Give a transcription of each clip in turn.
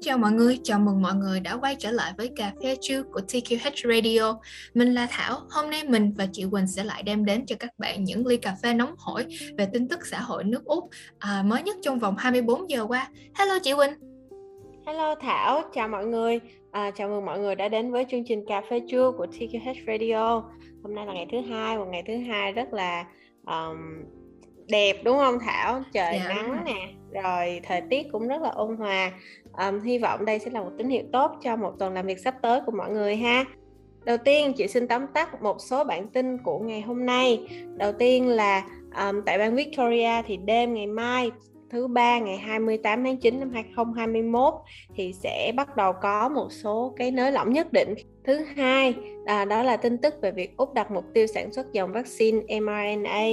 chào mọi người, chào mừng mọi người đã quay trở lại với cà phê trưa của TQH Radio. Mình là Thảo, hôm nay mình và chị Quỳnh sẽ lại đem đến cho các bạn những ly cà phê nóng hổi về tin tức xã hội nước Úc à, mới nhất trong vòng 24 giờ qua. Hello chị Quỳnh. Hello Thảo, chào mọi người. À, chào mừng mọi người đã đến với chương trình cà phê trưa của TQH Radio. Hôm nay là ngày thứ hai, một ngày thứ hai rất là um, đẹp đúng không Thảo? Trời. Dạ, nắng nè, rồi thời tiết cũng rất là ôn hòa um, hy vọng đây sẽ là một tín hiệu tốt cho một tuần làm việc sắp tới của mọi người ha đầu tiên chị xin tóm tắt một số bản tin của ngày hôm nay đầu tiên là um, tại bang Victoria thì đêm ngày mai thứ ba ngày 28 tháng 9 năm 2021 thì sẽ bắt đầu có một số cái nới lỏng nhất định. Thứ hai à, đó là tin tức về việc Úc đặt mục tiêu sản xuất dòng vaccine mRNA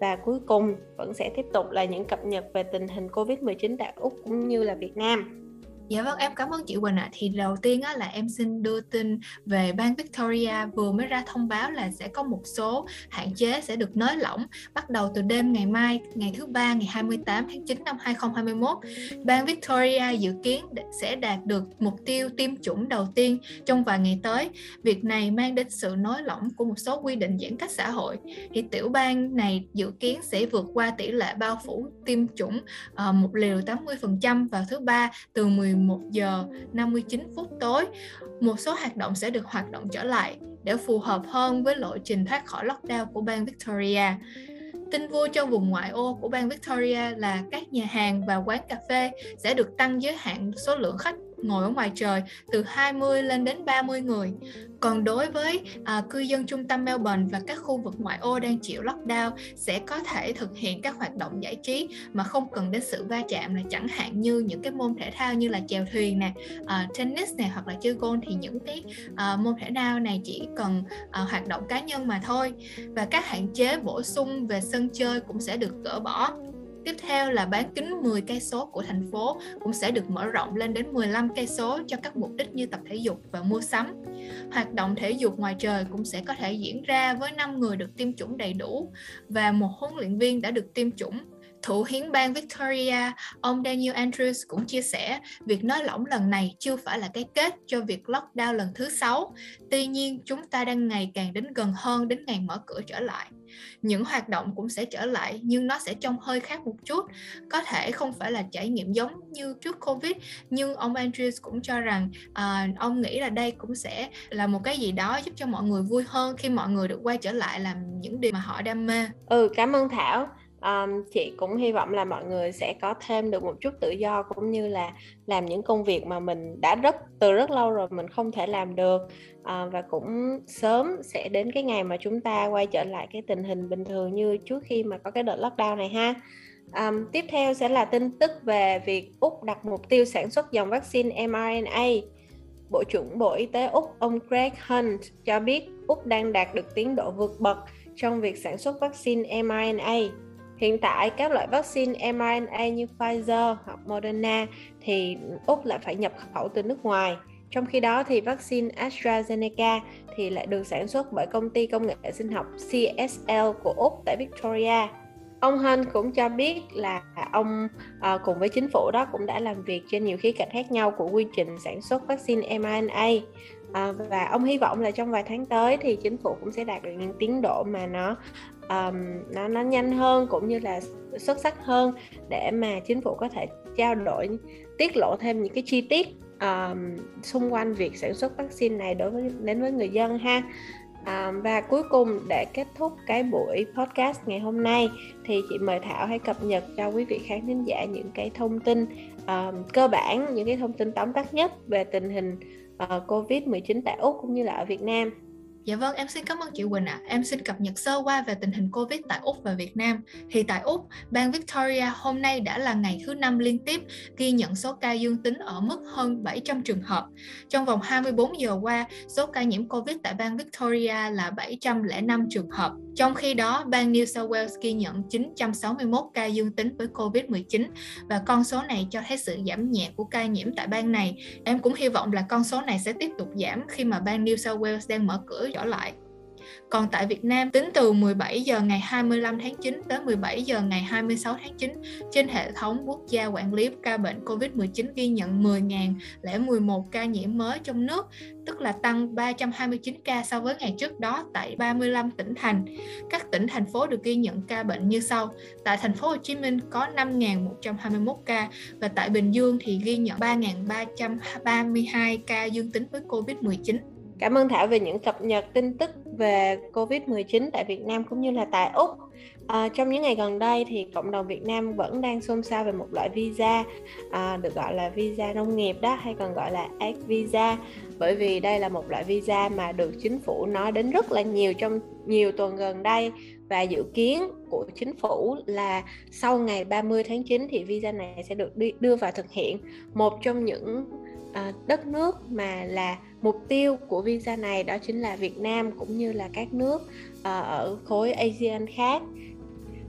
và cuối cùng vẫn sẽ tiếp tục là những cập nhật về tình hình Covid-19 tại Úc cũng như là Việt Nam. Dạ vâng, em cảm ơn chị Quỳnh ạ. À. Thì đầu tiên á, là em xin đưa tin về bang Victoria vừa mới ra thông báo là sẽ có một số hạn chế sẽ được nới lỏng bắt đầu từ đêm ngày mai, ngày thứ ba ngày 28 tháng 9 năm 2021. Bang Victoria dự kiến sẽ đạt được mục tiêu tiêm chủng đầu tiên trong vài ngày tới. Việc này mang đến sự nới lỏng của một số quy định giãn cách xã hội. Thì tiểu bang này dự kiến sẽ vượt qua tỷ lệ bao phủ tiêm chủng uh, một liều 80% vào thứ ba từ 10 11 giờ 59 phút tối, một số hoạt động sẽ được hoạt động trở lại để phù hợp hơn với lộ trình thoát khỏi lockdown của bang Victoria. Tin vui cho vùng ngoại ô của bang Victoria là các nhà hàng và quán cà phê sẽ được tăng giới hạn số lượng khách ngồi ở ngoài trời từ 20 lên đến 30 người. Còn đối với à, cư dân trung tâm Melbourne và các khu vực ngoại ô đang chịu lockdown sẽ có thể thực hiện các hoạt động giải trí mà không cần đến sự va chạm là chẳng hạn như những cái môn thể thao như là chèo thuyền nè, à, tennis nè hoặc là chơi golf thì những cái à, môn thể thao này chỉ cần à, hoạt động cá nhân mà thôi và các hạn chế bổ sung về sân chơi cũng sẽ được gỡ bỏ Tiếp theo là bán kính 10 cây số của thành phố cũng sẽ được mở rộng lên đến 15 cây số cho các mục đích như tập thể dục và mua sắm. Hoạt động thể dục ngoài trời cũng sẽ có thể diễn ra với 5 người được tiêm chủng đầy đủ và một huấn luyện viên đã được tiêm chủng Thủ hiến bang Victoria, ông Daniel Andrews cũng chia sẻ việc nới lỏng lần này chưa phải là cái kết cho việc lockdown lần thứ sáu. Tuy nhiên, chúng ta đang ngày càng đến gần hơn đến ngày mở cửa trở lại. Những hoạt động cũng sẽ trở lại nhưng nó sẽ trông hơi khác một chút. Có thể không phải là trải nghiệm giống như trước Covid, nhưng ông Andrews cũng cho rằng à, ông nghĩ là đây cũng sẽ là một cái gì đó giúp cho mọi người vui hơn khi mọi người được quay trở lại làm những điều mà họ đam mê. Ừ, cảm ơn Thảo um, chị cũng hy vọng là mọi người sẽ có thêm được một chút tự do cũng như là làm những công việc mà mình đã rất từ rất lâu rồi mình không thể làm được uh, và cũng sớm sẽ đến cái ngày mà chúng ta quay trở lại cái tình hình bình thường như trước khi mà có cái đợt lockdown này ha Um, tiếp theo sẽ là tin tức về việc Úc đặt mục tiêu sản xuất dòng vaccine mRNA. Bộ trưởng Bộ Y tế Úc ông Greg Hunt cho biết Úc đang đạt được tiến độ vượt bậc trong việc sản xuất vaccine mRNA. Hiện tại các loại vaccine mRNA như Pfizer hoặc Moderna thì Úc lại phải nhập khẩu từ nước ngoài. Trong khi đó thì vaccine AstraZeneca thì lại được sản xuất bởi công ty công nghệ sinh học CSL của Úc tại Victoria. Ông Hân cũng cho biết là ông à, cùng với chính phủ đó cũng đã làm việc trên nhiều khía cạnh khác nhau của quy trình sản xuất vaccine mRNA à, và ông hy vọng là trong vài tháng tới thì chính phủ cũng sẽ đạt được những tiến độ mà nó um, nó nó nhanh hơn cũng như là xuất sắc hơn để mà chính phủ có thể trao đổi tiết lộ thêm những cái chi tiết um, xung quanh việc sản xuất vaccine này đối với đến với người dân ha. À, và cuối cùng để kết thúc cái buổi podcast ngày hôm nay thì chị mời Thảo hãy cập nhật cho quý vị khán thính giả những cái thông tin uh, cơ bản, những cái thông tin tóm tắt nhất về tình hình Ờ, uh, Covid-19 tại Úc cũng như là ở Việt Nam. Dạ vâng, em xin cảm ơn chị Quỳnh ạ. À. Em xin cập nhật sơ qua về tình hình Covid tại Úc và Việt Nam. Thì tại Úc, bang Victoria hôm nay đã là ngày thứ năm liên tiếp ghi nhận số ca dương tính ở mức hơn 700 trường hợp. Trong vòng 24 giờ qua, số ca nhiễm Covid tại bang Victoria là 705 trường hợp. Trong khi đó, bang New South Wales ghi nhận 961 ca dương tính với COVID-19 và con số này cho thấy sự giảm nhẹ của ca nhiễm tại bang này. Em cũng hy vọng là con số này sẽ tiếp tục giảm khi mà bang New South Wales đang mở cửa trở lại. Còn tại Việt Nam, tính từ 17 giờ ngày 25 tháng 9 tới 17 giờ ngày 26 tháng 9, trên hệ thống quốc gia quản lý ca bệnh COVID-19 ghi nhận 10.011 ca nhiễm mới trong nước, tức là tăng 329 ca so với ngày trước đó tại 35 tỉnh thành. Các tỉnh thành phố được ghi nhận ca bệnh như sau. Tại thành phố Hồ Chí Minh có 5.121 ca và tại Bình Dương thì ghi nhận 3.332 ca dương tính với COVID-19. Cảm ơn Thảo về những cập nhật tin tức về COVID-19 tại Việt Nam cũng như là tại Úc. À, trong những ngày gần đây thì cộng đồng Việt Nam vẫn đang xôn xao về một loại visa à, được gọi là visa nông nghiệp đó hay còn gọi là ag visa bởi vì đây là một loại visa mà được chính phủ nói đến rất là nhiều trong nhiều tuần gần đây và dự kiến của chính phủ là sau ngày 30 tháng 9 thì visa này sẽ được đưa vào thực hiện. Một trong những à, đất nước mà là mục tiêu của visa này đó chính là Việt Nam cũng như là các nước ờ, ở khối ASEAN khác.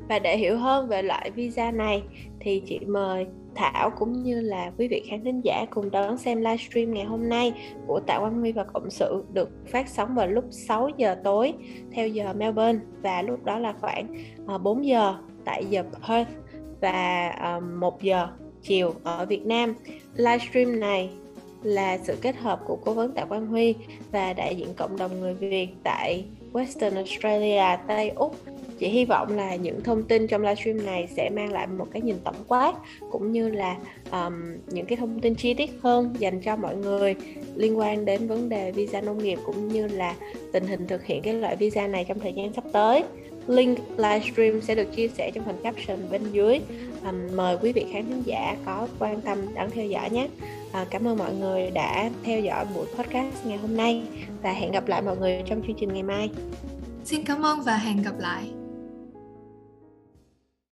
Và để hiểu hơn về loại visa này thì chị mời Thảo cũng như là quý vị khán thính giả cùng đón xem livestream ngày hôm nay của Tạ Quang Huy và Cộng sự được phát sóng vào lúc 6 giờ tối theo giờ Melbourne và lúc đó là khoảng ờ, 4 giờ tại giờ Perth và ờ, 1 giờ chiều ở Việt Nam. Livestream này là sự kết hợp của cố vấn Tạ Quang Huy và đại diện cộng đồng người Việt tại Western Australia, Tây Úc. Chị hy vọng là những thông tin trong livestream này sẽ mang lại một cái nhìn tổng quát cũng như là um, những cái thông tin chi tiết hơn dành cho mọi người liên quan đến vấn đề visa nông nghiệp cũng như là tình hình thực hiện cái loại visa này trong thời gian sắp tới. Link livestream sẽ được chia sẻ trong phần caption bên dưới. Um, mời quý vị khán giả có quan tâm đón theo dõi nhé à, cảm ơn mọi người đã theo dõi buổi podcast ngày hôm nay và hẹn gặp lại mọi người trong chương trình ngày mai. Xin cảm ơn và hẹn gặp lại.